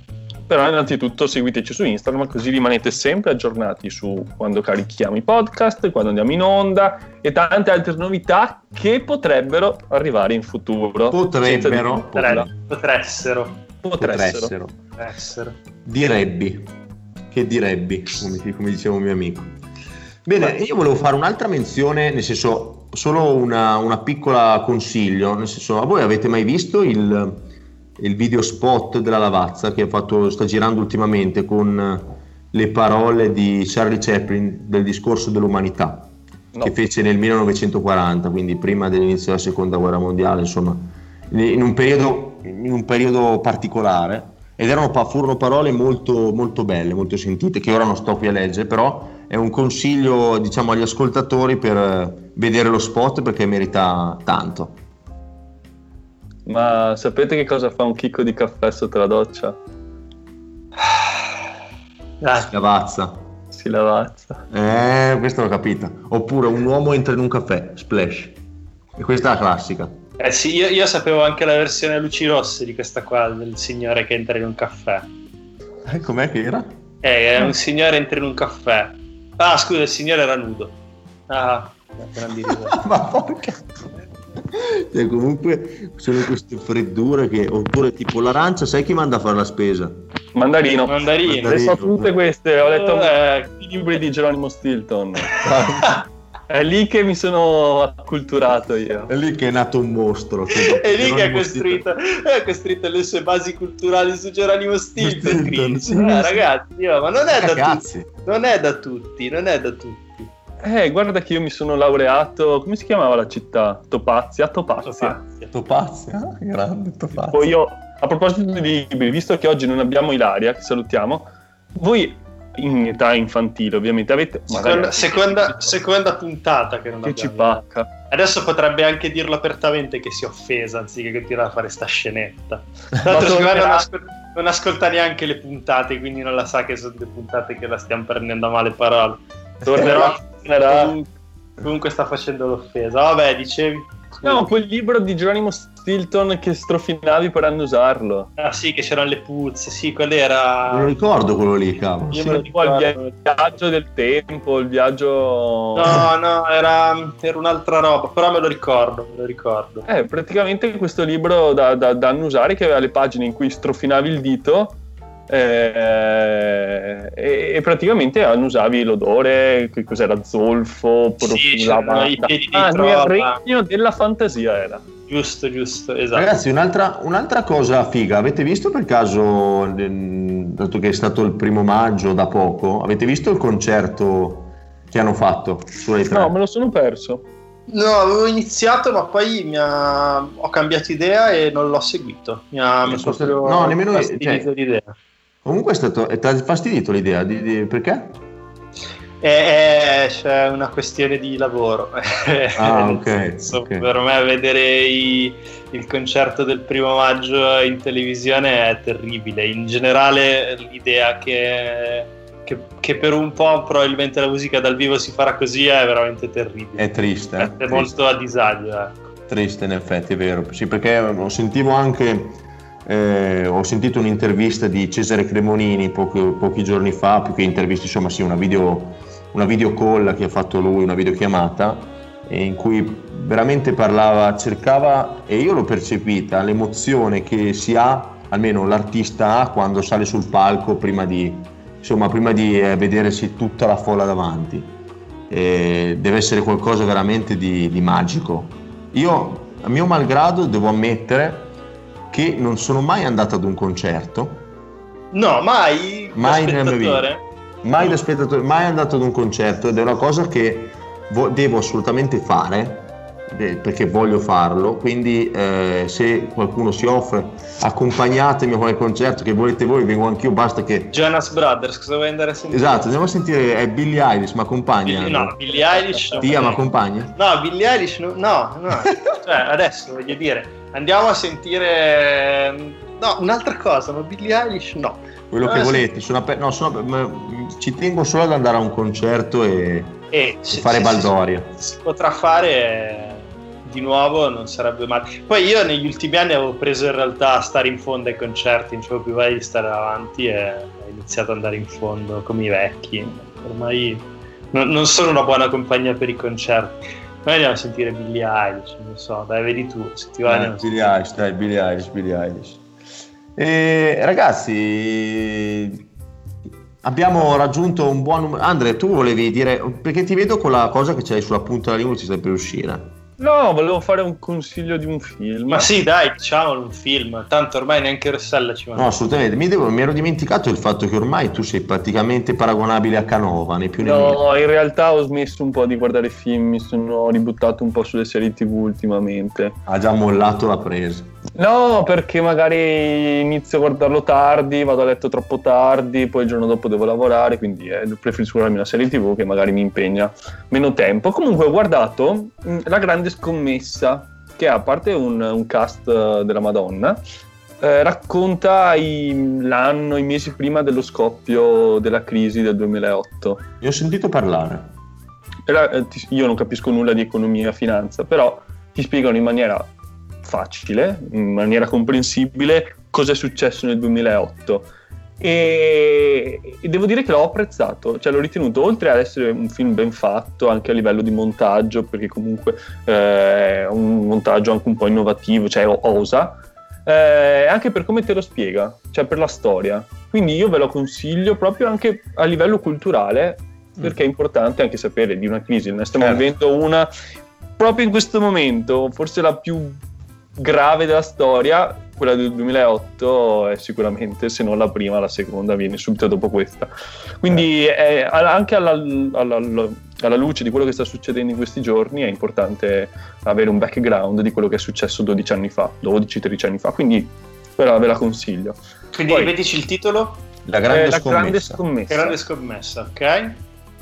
Però innanzitutto seguiteci su Instagram così rimanete sempre aggiornati su quando carichiamo i podcast, quando andiamo in onda e tante altre novità che potrebbero arrivare in futuro. Potrebbero. Potressero. Potessero. Potessero. Potessero. Direbbi. Che direbbi, come, come diceva un mio amico. Bene, io volevo fare un'altra menzione, nel senso, solo una, una piccola consiglio, nel senso, a voi avete mai visto il, il video spot della Lavazza che fatto, sta girando ultimamente con le parole di Charlie Chaplin del discorso dell'umanità no. che fece nel 1940, quindi prima dell'inizio della seconda guerra mondiale, insomma, in un periodo, in un periodo particolare ed erano, furono parole molto, molto belle, molto sentite, che ora non sto qui a leggere, però è un consiglio diciamo, agli ascoltatori per vedere lo spot perché merita tanto. Ma sapete che cosa fa un chicco di caffè sotto la doccia? Si lavazza. Si lavazza. Eh, questo l'ho capito. Oppure un uomo entra in un caffè, splash. E questa è la classica. Eh sì, io, io, sapevo anche la versione luci rosse di questa qua, del signore che entra in un caffè. Eh, com'è che era? Eh, è un signore entra in un caffè. Ah, scusa, il signore era nudo. Ah, Ma porca... Cioè, comunque sono queste freddure che... Oppure tipo l'arancia, sai chi manda a fare la spesa? Mandarino. Mandarino. Le so tutte queste, ho letto eh, i libri di Geronimo Stilton. È lì che mi sono acculturato io. È lì che è nato un mostro. è lì che ha costruito, ha costruito, le sue basi culturali su Geronimo Stilton. Stilton eh, ragazzi, io, ma non è da tutti. Non è da tutti, non è da tutti. Eh, guarda che io mi sono laureato, come si chiamava la città? Topazia? Topazia. Topazia, Topazia. Ah, grande Topazia. Poi io, a proposito di libri, visto che oggi non abbiamo Ilaria, che salutiamo, voi in età infantile, ovviamente. Avete seconda, seconda, seconda, puntata che non che ci pacca. Adesso potrebbe anche dirlo apertamente che si è offesa anziché continuare a fare sta scenetta. L'altro, non, ascol- non, ascolta neanche le puntate, quindi non la sa che sono le puntate che la stiamo prendendo a male parole. Tornerò. comunque, comunque sta facendo l'offesa. Vabbè, dicevi. No, quel libro di Geronimo Stilton che strofinavi per annusarlo. Ah sì, che c'erano le puzze, sì, quello era... Non lo ricordo quello lì, cavolo. Io sì. me lo ricordo, il viaggio del tempo, il viaggio... No, no, era, era, un'altra roba, però me lo ricordo, me lo ricordo. Eh, praticamente questo libro da, da, da annusare che aveva le pagine in cui strofinavi il dito eh, e, e, praticamente annusavi l'odore, che cos'era zolfo, sì, lavata. Ah, nel regno della fantasia era. Giusto, giusto, esatto. Ragazzi, un'altra, un'altra, cosa figa, avete visto per caso, dato che è stato il primo maggio da poco, avete visto il concerto che hanno fatto sulle tre? No, me lo sono perso. No, avevo iniziato, ma poi ha... ho cambiato idea e non l'ho seguito. Mi ha, mi proprio no, nemmeno cioè, l'idea. Comunque è stato, ti ha fastidito l'idea, di, di, perché? Eh, c'è una questione di lavoro. Ah, ok. okay. Per me vedere i, il concerto del primo maggio in televisione è terribile. In generale l'idea che, che, che, per un po' probabilmente la musica dal vivo si farà così è veramente terribile. È triste. È, triste. molto a disagio. Ecco. Triste in effetti, è vero. Sì, perché sentivo anche eh, ho sentito un'intervista di Cesare Cremonini pochi, pochi giorni fa, più che intervista, insomma, sì, una video, una video call che ha fatto lui, una videochiamata, in cui veramente parlava, cercava, e io l'ho percepita, l'emozione che si ha, almeno l'artista ha quando sale sul palco prima di, insomma, prima di eh, vedersi tutta la folla davanti. Eh, deve essere qualcosa veramente di, di magico. Io, a mio malgrado, devo ammettere che non sono mai andato ad un concerto. No, mai? Mai mia vita. Mai da spettatore, mai andato ad un concerto ed è una cosa che vo- devo assolutamente fare perché voglio farlo, quindi eh, se qualcuno si offre accompagnatemi a quel concerto che volete voi, vengo anch'io, basta che... Jonas Brothers, cosa vuoi andare a sentire? Esatto, andiamo a sentire, è Billie Eilish, ma accompagna? Billie, no, Billie Eilish... Tia, ma accompagna? No, Billie Eilish no, no, no. cioè adesso voglio dire Andiamo a sentire. No, un'altra cosa, ma Billie Eilish no. Quello che volete, sono, no, sono, ci tengo solo ad andare a un concerto e, e se, fare se, baldoria. Si potrà fare di nuovo non sarebbe male. Poi io negli ultimi anni avevo preso in realtà a stare in fondo ai concerti, non c'avevo più voglia di stare avanti e ho iniziato ad andare in fondo come i vecchi. Ormai non, non sono una buona compagnia per i concerti. Noi andiamo a sentire Billie Eilish, non so, dai, vedi tu, se ti va. Eh, Billie Eilish, dai, Billie Eilish, Billie Eilish. E, ragazzi, abbiamo raggiunto un buon numero. Andre, tu volevi dire, perché ti vedo con la cosa che c'hai sulla punta della lingua, ci stai per uscire. No, volevo fare un consiglio di un film. Ma sì, dai, diciamolo un film. Tanto ormai neanche Rossella ci va. No, assolutamente. Mi, devo, mi, ero dimenticato il fatto che ormai tu sei praticamente paragonabile a Canova, né più né meno. No, in realtà ho smesso un po' di guardare film, mi sono ributtato un po' sulle serie TV ultimamente. Ha già mollato la presa. No, perché magari inizio a guardarlo tardi, vado a letto troppo tardi, poi il giorno dopo devo lavorare, quindi eh, preferisco guardarmi una serie TV che magari mi impegna meno tempo. Comunque ho guardato mh, La Grande Scommessa, che a parte un, un cast uh, della Madonna, eh, racconta i, l'anno, i mesi prima dello scoppio della crisi del 2008. Io ho sentito parlare. Era, eh, io non capisco nulla di economia e finanza, però ti spiegano in maniera facile, in maniera comprensibile, cosa è successo nel 2008. E, e, devo dire che l'ho apprezzato, cioè l'ho ritenuto oltre ad essere un film ben fatto anche a livello di montaggio, perché comunque eh, è un montaggio anche un po' innovativo, cioè osa, eh, anche per come te lo spiega, cioè per la storia. Quindi io ve lo consiglio proprio anche a livello culturale, perché mm. è importante anche sapere di una crisi, ne stiamo certo. vivendo una proprio in questo momento, forse la più grave della storia, quella del 2008 è sicuramente, se non la prima, la seconda viene subito dopo questa. Quindi è, anche alla, alla, alla, luce di quello che sta succedendo in questi giorni è importante avere un background di quello che è successo 12 anni fa, 12-13 anni fa, quindi ve ve la consiglio. Quindi Poi, ripetici il titolo? La grande, eh, scommessa. grande scommessa. Grande scommessa, ok.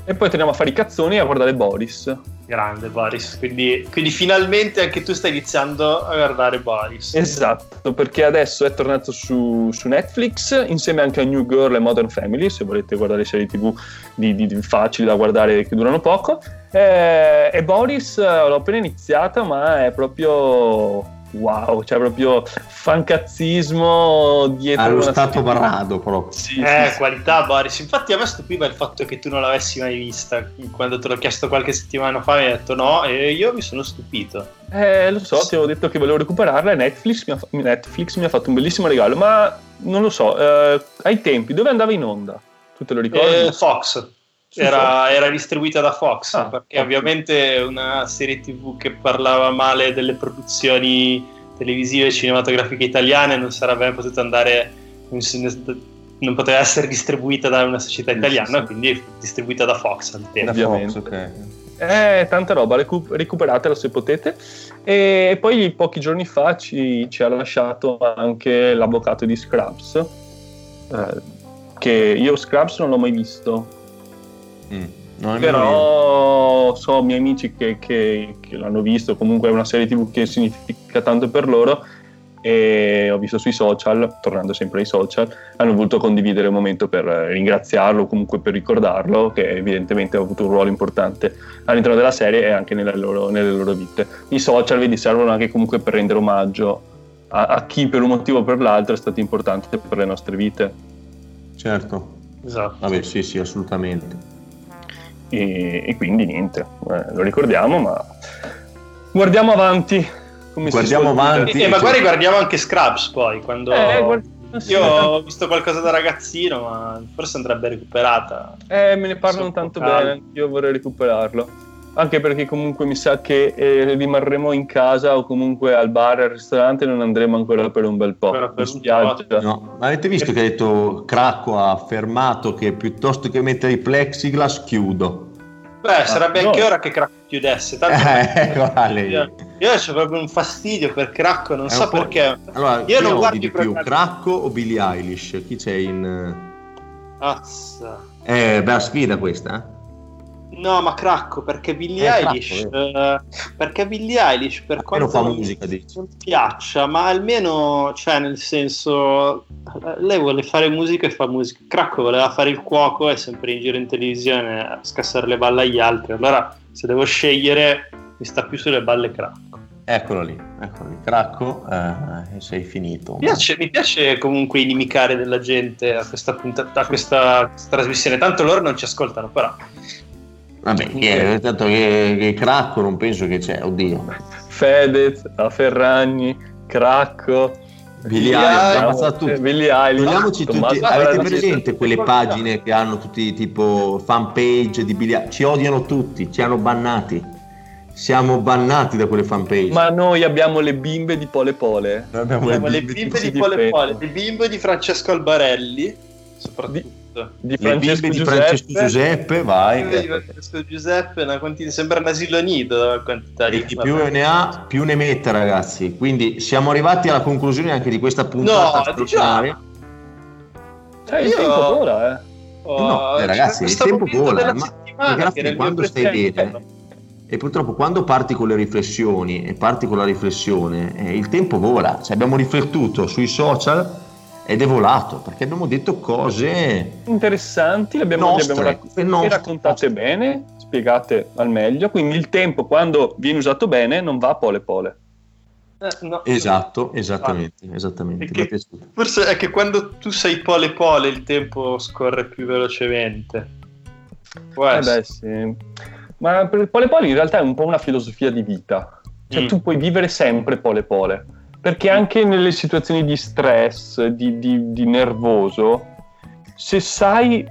E poi torniamo a fare i cazzoni e a guardare Boris. Grande Boris, quindi, quindi, finalmente anche tu stai iniziando a guardare Boris. Esatto, perché adesso è tornato su, su Netflix insieme anche a New Girl e Modern Family, se volete guardare serie tv di, di, di facili da guardare che durano poco. E, e Boris eh, l'ho appena iniziata, ma è proprio wow, cioè proprio fancazzismo dietro allo stato barrado proprio. Sì, eh, sì, qualità Boris. Infatti a me stupiva il fatto che tu non l'avessi mai vista. Quando te l'ho chiesto qualche settimana fa mi hai detto no e io mi sono stupito. Eh, lo so, ti avevo detto che volevo recuperarla e Netflix mi ha, Netflix mi ha fatto un bellissimo regalo, ma non lo so, eh, ai tempi dove andava in onda? Tu te lo ricordi? Eh, Fox. Era, era, distribuita da Fox ah, perché okay. ovviamente una serie tv che parlava male delle produzioni televisive e cinematografiche italiane non sarebbe potuta andare non poteva essere distribuita da una società italiana sì, sì. quindi distribuita da Fox al tempo ovviamente Fox, okay. eh, tanta roba recu- recuperatela se potete e poi pochi giorni fa ci, ci ha lasciato anche l'avvocato di Scrubs eh, che io Scrubs non l'ho mai visto Mm. Però so miei amici che, che, che, l'hanno visto, comunque è una serie tv che significa tanto per loro e ho visto sui social, tornando sempre ai social, hanno voluto condividere un momento per ringraziarlo, comunque per ricordarlo, che evidentemente ha avuto un ruolo importante all'interno della serie e anche nelle loro, nelle loro vite. I social, vedi, servono anche comunque per rendere omaggio a, a chi per un motivo o per l'altro è stato importante per le nostre vite. Certo. Esatto. Vabbè, sì, sì, assolutamente e, e quindi niente, eh, lo ricordiamo, ma guardiamo avanti. guardiamo avanti. E, e magari guardiamo anche Scrubs poi, quando... Eh, guarda... Io ho visto qualcosa da ragazzino, ma forse andrebbe recuperata. Eh, me ne parlano tanto bene, io vorrei recuperarlo. Anche perché comunque mi sa che eh, rimarremo in casa o comunque al bar, al ristorante, non andremo ancora per un bel po'. Per in spiaggia. No. Ma avete visto che ha detto Cracco ha affermato che piuttosto che mettere i plexiglass chiudo. Beh, ah, sarebbe no. anche ora che Cracco chiudesse. Tanto eh, vale. io, io ho proprio un fastidio per Cracco, non È so perché. Allora, io non guardo di più, Cracco o Billie Eilish? Chi c'è in... Azza. Eh, bella sfida questa, eh? No, ma cracco perché Billie eh, Eilish. Eh. perché Billie Eilish, per quanto fa musica, non piaccia, ma almeno, cioè, nel senso, lei vuole fare musica e fa musica. Cracco voleva fare il cuoco e sempre in giro in televisione a scassare le balle agli altri. Allora, se devo scegliere, mi sta più sulle balle cracco. Eccolo lì, eccolo lì, Cracco, eh, sei finito. Mi piace, mi piace, comunque inimicare della gente a questa, puntata, a questa trasmissione, tanto loro non ci ascoltano, però Vabbè, che, tanto che, che Cracco non penso che c'è, oddio. Fedez, la Ferragni, Cracco. Billy Eilish, Billy Eilish. tutti, avete presente quelle pagine che hanno tutti tipo fanpage di Billy Ci odiano tutti, ci hanno bannati. Siamo bannati da quelle fanpage. Ma noi abbiamo le bimbe di Pole Pole. Abbiamo, abbiamo le bimbe, le bimbe di, di Pole Pole, le bimbe di Francesco Albarelli, soprattutto di Francesco, di Francesco Giuseppe, vai. Di Francesco Giuseppe, una quantità, sembra un asilo nido la quantità di più ne ha, più ne mette, ragazzi. Quindi siamo arrivati alla conclusione anche di questa puntata no, straordinaria. Cioè, il tempo vola, eh. Oh, no, eh, ragazzi, il tempo vola, ma ragazzi, quando stai bene e purtroppo quando parti con le riflessioni e parti con la riflessione, eh, il tempo vola. Cioè, abbiamo riflettuto sui social ed è volato perché abbiamo detto cose interessanti, le abbiamo, nostre, le abbiamo rac- raccontate nostre. bene, spiegate al meglio. Quindi il tempo, quando viene usato bene, non va pole pole. Eh, no. Esatto, esattamente, ah. esattamente. Che, forse è che quando tu sei pole pole il tempo scorre più velocemente. eh beh, sì. Ma per pole pole in realtà è un po' una filosofia di vita. Cioè mm. tu puoi vivere sempre pole pole perché anche nelle situazioni di stress, di, di, di nervoso, se sai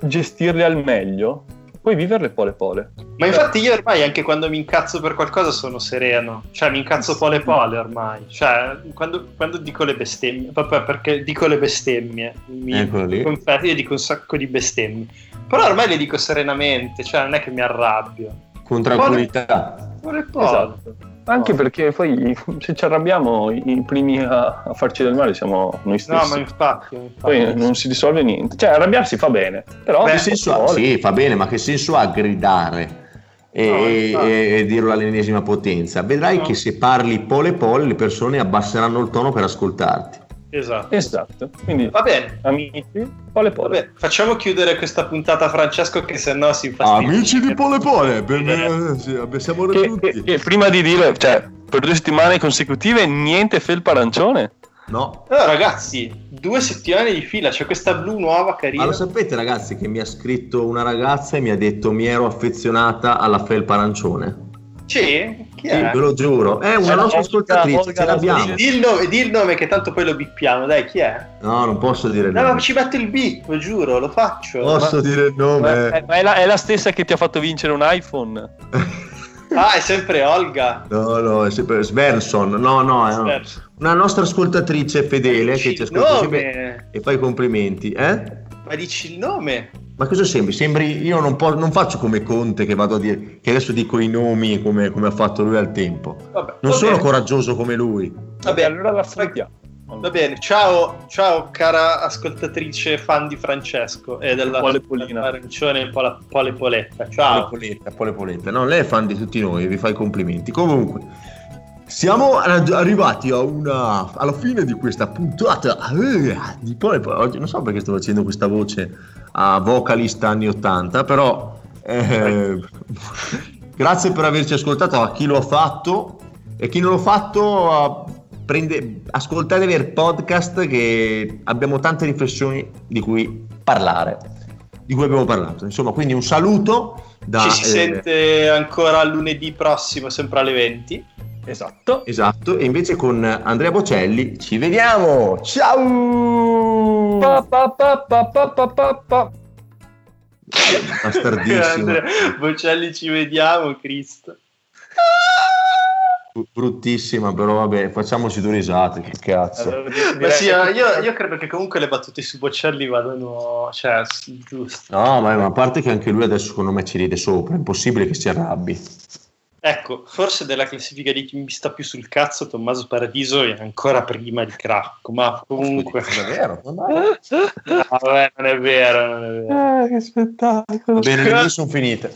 gestirle al meglio, puoi viverle pole pole. Ma infatti io ormai anche quando mi incazzo per qualcosa sono sereno, cioè mi incazzo pole pole ormai, cioè quando, quando dico le bestemmie, proprio perché dico le bestemmie, mi confesso, io dico un sacco di bestemmie, però ormai le dico serenamente, cioè non è che mi arrabbio. Con tranquillità. Pole, pole pole. Esatto. Anche perché poi se ci arrabbiamo i primi a, a, farci del male siamo noi stessi. No, ma infatti, infatti. Poi non si risolve niente. Cioè, arrabbiarsi fa bene, però... Beh, che senso ha? Sì, fa bene, ma che senso ha gridare? E, no, e, e, dirlo all'ennesima potenza. Vedrai no. che se parli pole pole le persone abbasseranno il tono per ascoltarti. Esatto. Esatto. Quindi, va bene. Amici, pole pole. Vabbè, facciamo chiudere questa puntata Francesco che se no si infastidia. Amici di pole pole, ben, eh, sì, siamo raggiunti. Che, che, prima di dire, cioè, per due settimane consecutive niente felpa arancione. No. Allora, ragazzi, due settimane di fila, c'è questa blu nuova carina. Ma lo sapete ragazzi che mi ha scritto una ragazza e mi ha detto mi ero affezionata alla felpa arancione? Sì? Chi è? Sì, ve lo giuro. È una nostra ascoltatrice, ce l'abbiamo. Di, il nome, di il nome che tanto poi lo bippiamo, dai, chi è? No, non posso dire il nome. No, ma ci metto il bip, giuro, lo faccio. Posso ma... dire il nome? Ma, è, la, è la stessa che ti ha fatto vincere un iPhone. Ah, è sempre Olga. No, no, è sempre Svensson. No, no, è una nostra ascoltatrice fedele che ci ascolta sempre e fa i complimenti. Eh? Ma dici il nome? Ma cosa sembri? Sembri io non, po- non, faccio come Conte che vado a dire che adesso dico i nomi come, come ha fatto lui al tempo. Vabbè, non sono bene. coraggioso come lui. Vabbè, allora la salutiamo. Va bene, ciao, ciao cara ascoltatrice fan di Francesco e della Pole Polina. arancione Pole, Pole Poletta. Ciao. Pole Poletta, Pole Poletta. No, lei è fan di tutti noi, vi fa i complimenti. Comunque, siamo arrivati una, alla fine di questa puntata eh, di Pole Oggi non so perché sto facendo questa voce a vocalista anni 80, però eh, grazie per averci ascoltato a chi lo ha fatto e chi non l'ha fatto prende, ascoltatevi il podcast che abbiamo tante riflessioni di cui parlare, di cui abbiamo parlato. Insomma, quindi un saluto. Da, Ci si eh, sente ancora lunedì prossimo, sempre alle 20. Esatto. Esatto, e invece con Andrea Bocelli ci vediamo. Ciao! Pa, pa, pa, pa, pa, pa, pa. Bastardissimo. Bocelli ci vediamo, Cristo bruttissima, però vabbè, facciamoci due risate, che cazzo. Allora, sì, io, io, credo che comunque le battute su Bocelli vadano, cioè, giusto. No, ma, ma, a parte che anche lui adesso secondo me ci ride sopra, è impossibile che si arrabbi. Ecco, forse della classifica di chi mi sta più sul cazzo, Tommaso Paradiso è ancora prima di Cracco, ma comunque... Non è vero, no, vabbè, non è vero, non è vero. Ah, che spettacolo. Bene, le due sono finite.